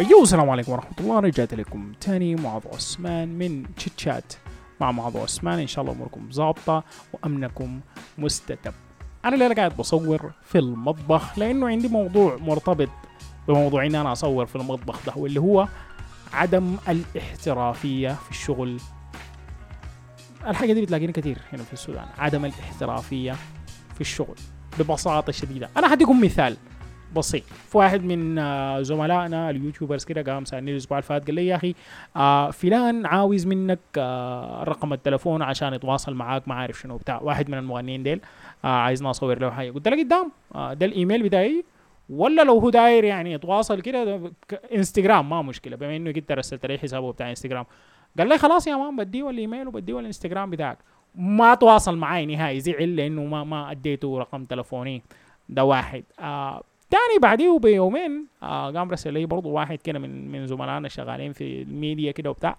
يو السلام عليكم ورحمة الله. رجعت لكم تاني معاذ عثمان من تشات شات مع معاذ عثمان. إن شاء الله أموركم ظابطة وأمنكم مستتب. أنا الليلة قاعد بصور في المطبخ لأنه عندي موضوع مرتبط بموضوع إن أنا أصور في المطبخ ده واللي هو عدم الاحترافية في الشغل. الحاجة دي بتلاقيني كثير هنا في السودان عدم الاحترافية في الشغل ببساطة شديدة. أنا حديكم مثال. بسيط. في واحد من آه، زملائنا ال YouTubers كده قام سألني الأسبوع اللي فات قال لي يا أخي آه فلان عاوز منك آه رقم التلفون عشان يتواصل معاك ما عارف شنو بتاع. واحد من المغنيين ديل عايزنا اصور له حاجة. قلت له قدام ده الإيميل بتاعي؟ ولا لو هو داير يعني يتواصل كده انستغرام ما مشكلة بما إنه قلت رسلت لي حسابه بتاع انستغرام قال لي خلاص يا man بديه الإيميل وبديه الانستغرام بتاعك. ما تواصل معي نهائي زعل لأنه ما ما أديته رقم تلفوني ده واحد. آه تاني بعديه بيومين آه قام رسل لي برضو واحد كده من من زملائنا شغالين في الميديا كده وبتاع.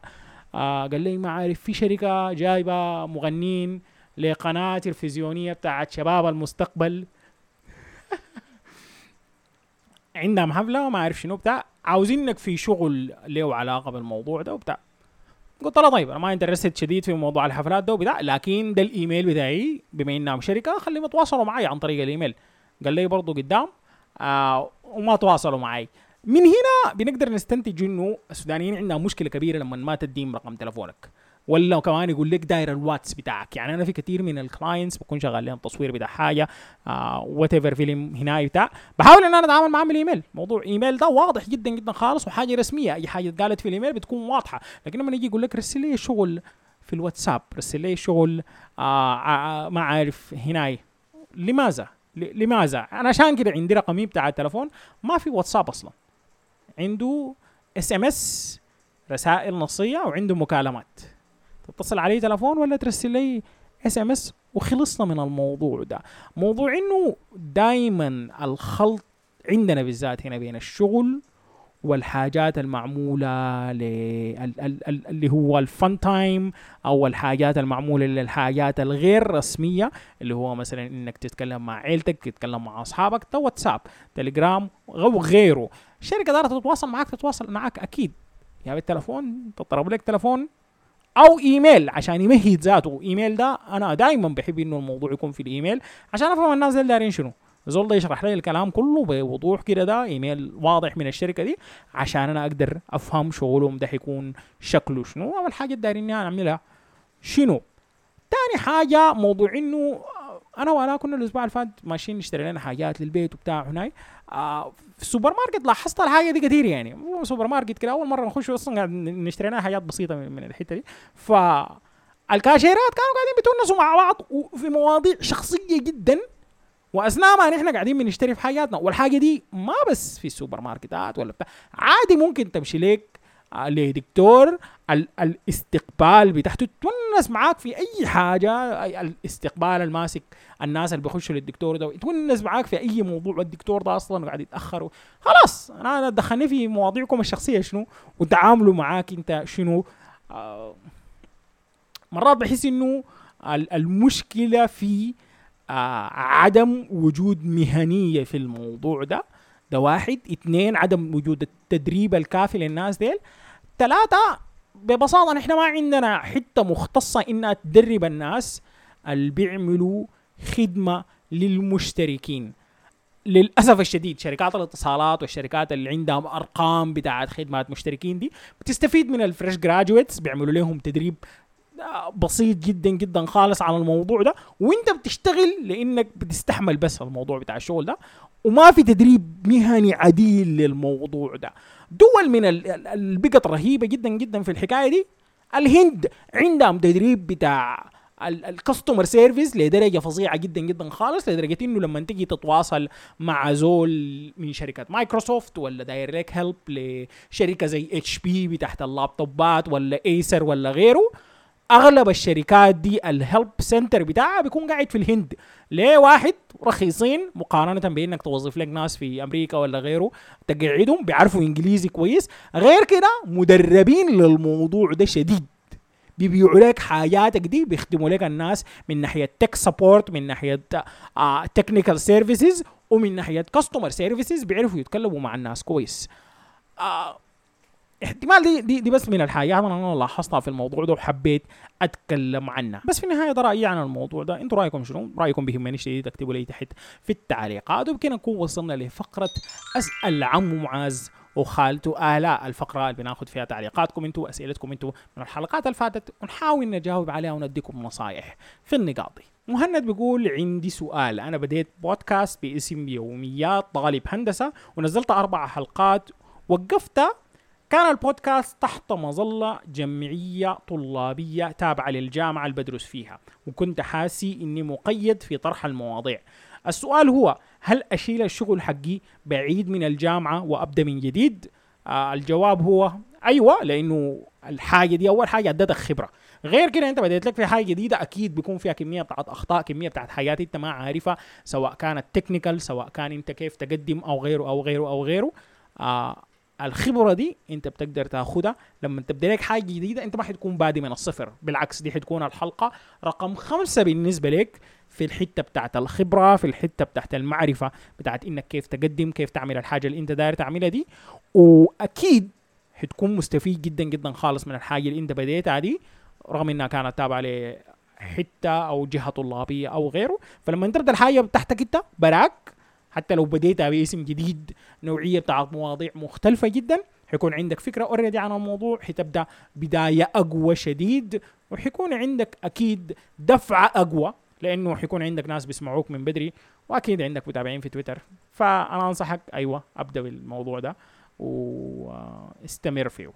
آه قال لي ما عارف في شركة جايبة مغنين لقناة تلفزيونية بتاعت شباب المستقبل. عندهم حفلة وما عارف شنو بتاع. عاوزينك في شغل له علاقة بالموضوع ده وبتاع. قلت له طيب أنا ما interested شديد في موضوع الحفلات ده وبتاع لكن ده الإيميل بتاعي بما انهم شركة خليهم يتواصلوا معي عن طريق الإيميل. قال لي برضو قدام آه وما تواصلوا معي. من هنا بنقدر نستنتج إنه السودانيين عندنا مشكلة كبيرة لما ما تديهم رقم تلفونك ولا كمان يقول لك داير الواتس بتاعك. يعني أنا في كثير من ال clients بكون شغال لهم تصوير بتاع حاجة آه whatever فيلم هناي بتاع. بحاول إن أنا أتعامل معاهم بالإيميل. موضوع إيميل ده واضح جدا جدا خالص وحاجة رسمية. أي حاجة اتقالت في الإيميل بتكون واضحة. لكن لما يجي يقول لك رسل لي شغل في الواتساب رسل لي شغل آه ع- ما عارف هناي. لماذا؟ لماذا؟ أنا عشان كده عندي رقمي بتاع التلفون ما في واتساب أصلا. عنده SMS رسائل نصية وعنده مكالمات. تتصل علي تلفون ولا ترسل لي SMS؟ وخلصنا من الموضوع ده. موضوع إنه دائما الخلط عندنا بالذات هنا بين الشغل والحاجات المعمولة اللي هو ال fun time أو الحاجات المعمولة للحاجات الغير رسمية اللي هو مثلا إنك تتكلم مع عيلتك تتكلم مع أصحابك ده واتساب تليجرام أو غيره. الشركة دارت تتواصل معك تتواصل معك أكيد. يا بالتلفون تضرب لك تلفون أو إيميل عشان يمهد ذاته. إيميل ده أنا دائما بحب إنه الموضوع يكون في الإيميل عشان أفهم الناس دي دارين شنو. زول ده يشرح لي الكلام كله بوضوح كده ده إيميل واضح من الشركة دي عشان أنا أقدر أفهم شغلهم ده حيكون شكله شنو. أو الحاجة اللي دايرين نعملها شنو. تاني حاجة موضوع إنه أنا وأنا كنا الأسبوع اللي فات ماشيين نشتري لنا حاجات للبيت وبتاع هناي. آه في السوبر ماركت لاحظت الحاجة دي كتير يعني. سوبر ماركت كده أول مرة نخش أصلا قاعد نشتري لنا حاجات بسيطة من الحتة دي. ف الكاشيرات كانوا قاعدين بيتونسوا مع بعض وفي مواضيع شخصية جدا وأثناء ما نحن قاعدين بنشتري في حاجاتنا والحاجة دي ما بس في السوبر ماركتات ولا بتاع عادي ممكن تمشي لك آه، لدكتور ال- الاستقبال بتاعته تونس معاك في أي حاجة الاستقبال الماسك الناس اللي بيخشوا للدكتور ده يتونس معاك في أي موضوع الدكتور ده أصلا قاعد يتأخر خلاص أنا دخلني في مواضيعكم الشخصية شنو وتعاملوا معاك أنت شنو آه مرات بحس إنه ال- المشكلة في آه عدم وجود مهنية في الموضوع ده. ده واحد. اثنين عدم وجود التدريب الكافي للناس ديل. ثلاثة ببساطة نحن ما عندنا حتة مختصة انها تدرب الناس اللي بيعملوا خدمة للمشتركين. للأسف الشديد شركات الاتصالات والشركات اللي عندهم أرقام بتاعت خدمات مشتركين دي بتستفيد من ال fresh graduates بيعملوا لهم تدريب بسيط جدا جدا خالص على الموضوع ده وانت بتشتغل لإنك بتستحمل بس الموضوع بتاع الشغل ده وما في تدريب مهني عديل للموضوع ده. دول من ال- ال- البقت رهيبة جدا جدا في الحكاية دي. الهند عندهم تدريب بتاع ال customer service لدرجة فظيعة جدا جدا خالص لدرجة إنه لما تيجي تتواصل مع زول من شركة مايكروسوفت ولا داير لك help لشركة زي HP بتاعت اللابتوبات ولا Acer ولا غيره أغلب الشركات دي ال help center بتاعها بيكون قاعد في الهند. ليه واحد رخيصين مقارنة بإنك توظف لك ناس في أمريكا ولا غيره تقعدهم بيعرفوا إنجليزي كويس. غير كده مدربين للموضوع ده شديد. بيبيعوا لك حاجاتك دي بيخدموا لك الناس من ناحية tech support من ناحية technical services ومن ناحية customer services بيعرفوا يتكلموا مع الناس كويس. آه احتمال دي, دي دي بس من الحاجات اللي أنا لاحظتها في الموضوع ده وحبيت أتكلم عنها. بس في النهاية ده رأيي عن الموضوع ده. أنتوا رأيكم شنو؟ رأيكم بيهمني شديد اكتبوا لي تحت في التعليقات. وبكده نكون وصلنا لفقرة أسأل عمو معاذ وخالته آلاء الفقرة اللي بناخذ فيها تعليقاتكم. أنتوا وأسئلتكم أنتوا من الحلقات اللي فاتت ونحاول نجاوب عليها ونديكم نصائح في النقاط. دي. مهند بيقول عندي سؤال. أنا بديت بودكاست باسم يوميات طالب هندسة ونزلت أربع حلقات وقفتها كان البودكاست تحت مظلة جمعية طلابية تابعة للجامعة اللي بدرس فيها وكنت حاسي إني مقيد في طرح المواضيع. السؤال هو هل أشيل الشغل حقي بعيد من الجامعة وأبدأ من جديد؟ آه الجواب هو أيوه لأنه الحاجة دي أول حاجة ادتك خبره غير كده أنت بديت لك في حاجة جديدة أكيد بيكون فيها كمية بتاعت أخطاء كمية بتاعت حاجات أنت ما عارفها سواء كانت تكنيكال سواء كان أنت كيف تقدم أو غيره أو غيره أو غيره. آه الخبرة دي انت بتقدر تاخدها. لما تبدا لك حاجة جديدة انت ما حتكون بادي من الصفر. بالعكس دي حتكون الحلقة رقم خمسة بالنسبة لك في الحتة بتاعت الخبرة في الحتة بتاعت المعرفة بتاعت إنك كيف تقدم كيف تعمل الحاجة اللي انت داير تعملها دي. وأكيد حتكون مستفيد جدا جدا خالص من الحاجة اللي انت بديتها دي رغم إنها كانت تابعة لحتة أو جهة طلابية أو غيره. فلما تبدا الحاجة بتاعتك أنت براك حتى لو بديتها باسم جديد نوعية بتاعت مواضيع مختلفة جدا حيكون عندك فكرة already عن الموضوع حتبدأ بداية أقوى شديد وحيكون عندك أكيد دفعة أقوى لأنه حيكون عندك ناس بيسمعوك من بدري وأكيد عندك متابعين في تويتر. فأنا أنصحك أيوه أبدأ بالموضوع ده واستمر فيه.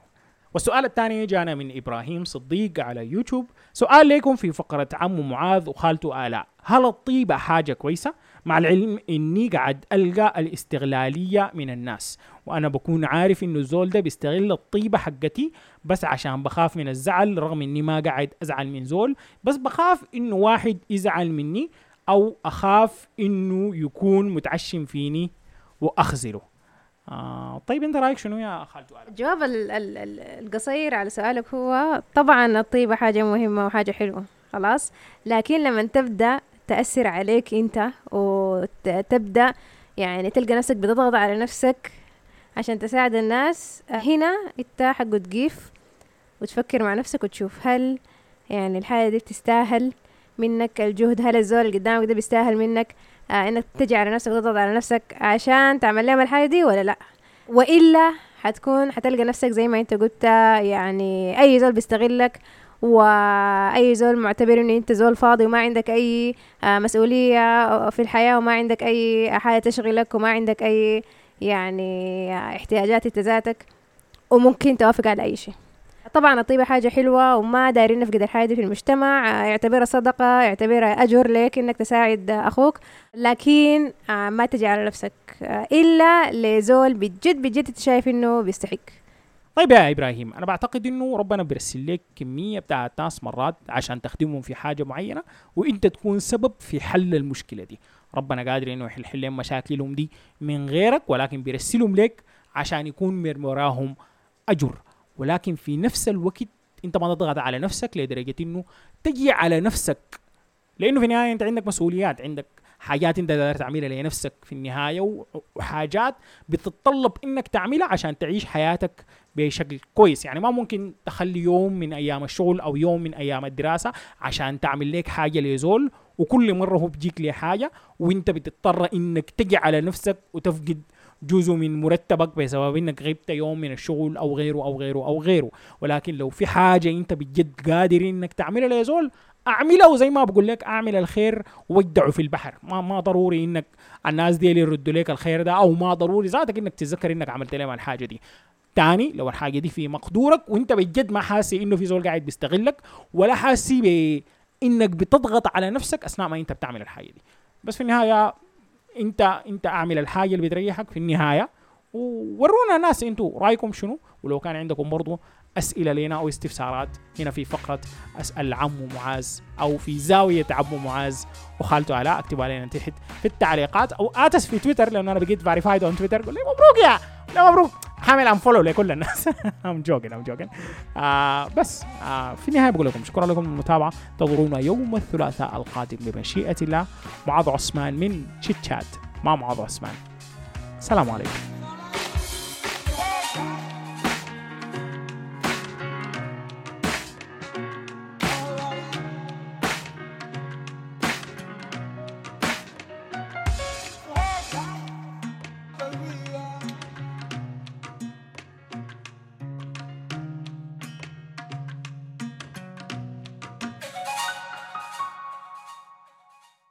والسؤال الثاني جانا من إبراهيم صديق على يوتيوب. سؤال لكم في فقرة عمو معاذ وخالته آلاء. هل الطيبه حاجة كويسة؟ مع العلم إني قاعد ألقى الاستغلالية من الناس وأنا بكون عارف إنه الزول ده بيستغل الطيبة حقتي بس عشان بخاف من الزعل رغم إني ما قاعد أزعل من زول بس بخاف إنه واحد يزعل مني أو أخاف إنه يكون متعشم فيني وأخزله. آه طيب أنت رأيك شنو يا خالد الجواب القصير على سؤالك هو طبعا الطيبة حاجة مهمة وحاجة حلوة خلاص؟ لكن لما تبدأ تأثر عليك أنت وتبدأ يعني تلقى نفسك بتضغط على نفسك عشان تساعد الناس. هنا انت حقه تقيف وتفكر مع نفسك وتشوف هل يعني الحاجة دي بتستاهل منك؟ الجهد هل الزول اللي قدامك ده بيستاهل منك؟ آه إنك تجي على نفسك وتضغط على نفسك عشان تعمل لهم الحاجة دي ولا لأ؟ وإلا حتكون حتلقى نفسك زي ما أنت قلت يعني أي زول بيستغلك وأي زول معتبر إن أنت زول فاضي وما عندك أي آه مسؤولية في الحياة وما عندك أي حاجة تشغلك وما عندك أي يعني احتياجات أنت ذاتك وممكن توافق على أي شيء. طبعا الطيبة حاجة حلوة وما دايرين نفقد الحاجة دي في المجتمع اعتبرها صدقة اعتبرها أجر لك إنك تساعد أخوك لكن ما تجي على نفسك إلا لزول بجد بجد أنت شايف إنه بيستحق. طيب يا إبراهيم أنا بعتقد إنه ربنا بيرسل لك كمية بتاعت ناس مرات عشان تخدمهم في حاجة معينة وإنت تكون سبب في حل المشكلة دي. ربنا قادر إنه يحل لهم مشاكلهم دي من غيرك ولكن بيرسلهم لك عشان يكون من وراهم أجر. ولكن في نفس الوقت إنت ما تضغط على نفسك لدرجة إنه تجي على نفسك لأنه في النهاية أنت عندك مسؤوليات عندك حاجات انت تقدر تعملها لنفسك في النهاية وحاجات بتتطلب انك تعملها عشان تعيش حياتك بشكل كويس. يعني ما ممكن تخلي يوم من أيام الشغل أو يوم من أيام الدراسة عشان تعمل لك حاجة لزول وكل مرة هو بيجيك لحاجه وانت بتضطر إنك تجي على نفسك وتفقد جزء من مرتبك بسبب إنك غبت يوم من الشغل أو غيره أو غيره أو غيره. ولكن لو في حاجة أنت بجد قادر إنك تعملها لزول أعملها. وزي ما بقول لك أعمل الخير وودعه في البحر. ما ما ضروري إنك الناس دي اللي يردوا لك الخير ده أو ما ضروري ذاتك إنك تتذكر إنك عملت لهم الحاجة دي. تاني لو الحاجة دي في مقدورك وأنت بجد ما حاسي إنه في زول قاعد بيستغلك ولا حاسي بانك بتضغط على نفسك أثناء ما أنت بتعمل الحاجة دي. بس في النهاية انت انت اعمل الحاجة اللي بتريحك في النهاية. وورونا الناس أنتوا رأيكم شنو؟ ولو كان عندكم برضو أسئلة لنا أو استفسارات هنا في فقرة أسأل عمو معاذ أو في زاوية عمو معاذ وخالته آلاء اكتبوا علينا تحت في التعليقات. أو at us في تويتر لأنه أنا بقيت verified on Twitter. قول لي مبروك يا لا مبروك. حأعمل unfollow لكل الناس. I'm joking I'm joking بس آه في النهاية بقول لكم شكرا لكم المتابعة. انتظرونا يوم الثلاثاء القادم بمشيئه الله معاذ عثمان من chit chat مع معاذ عثمان. السلام عليكم.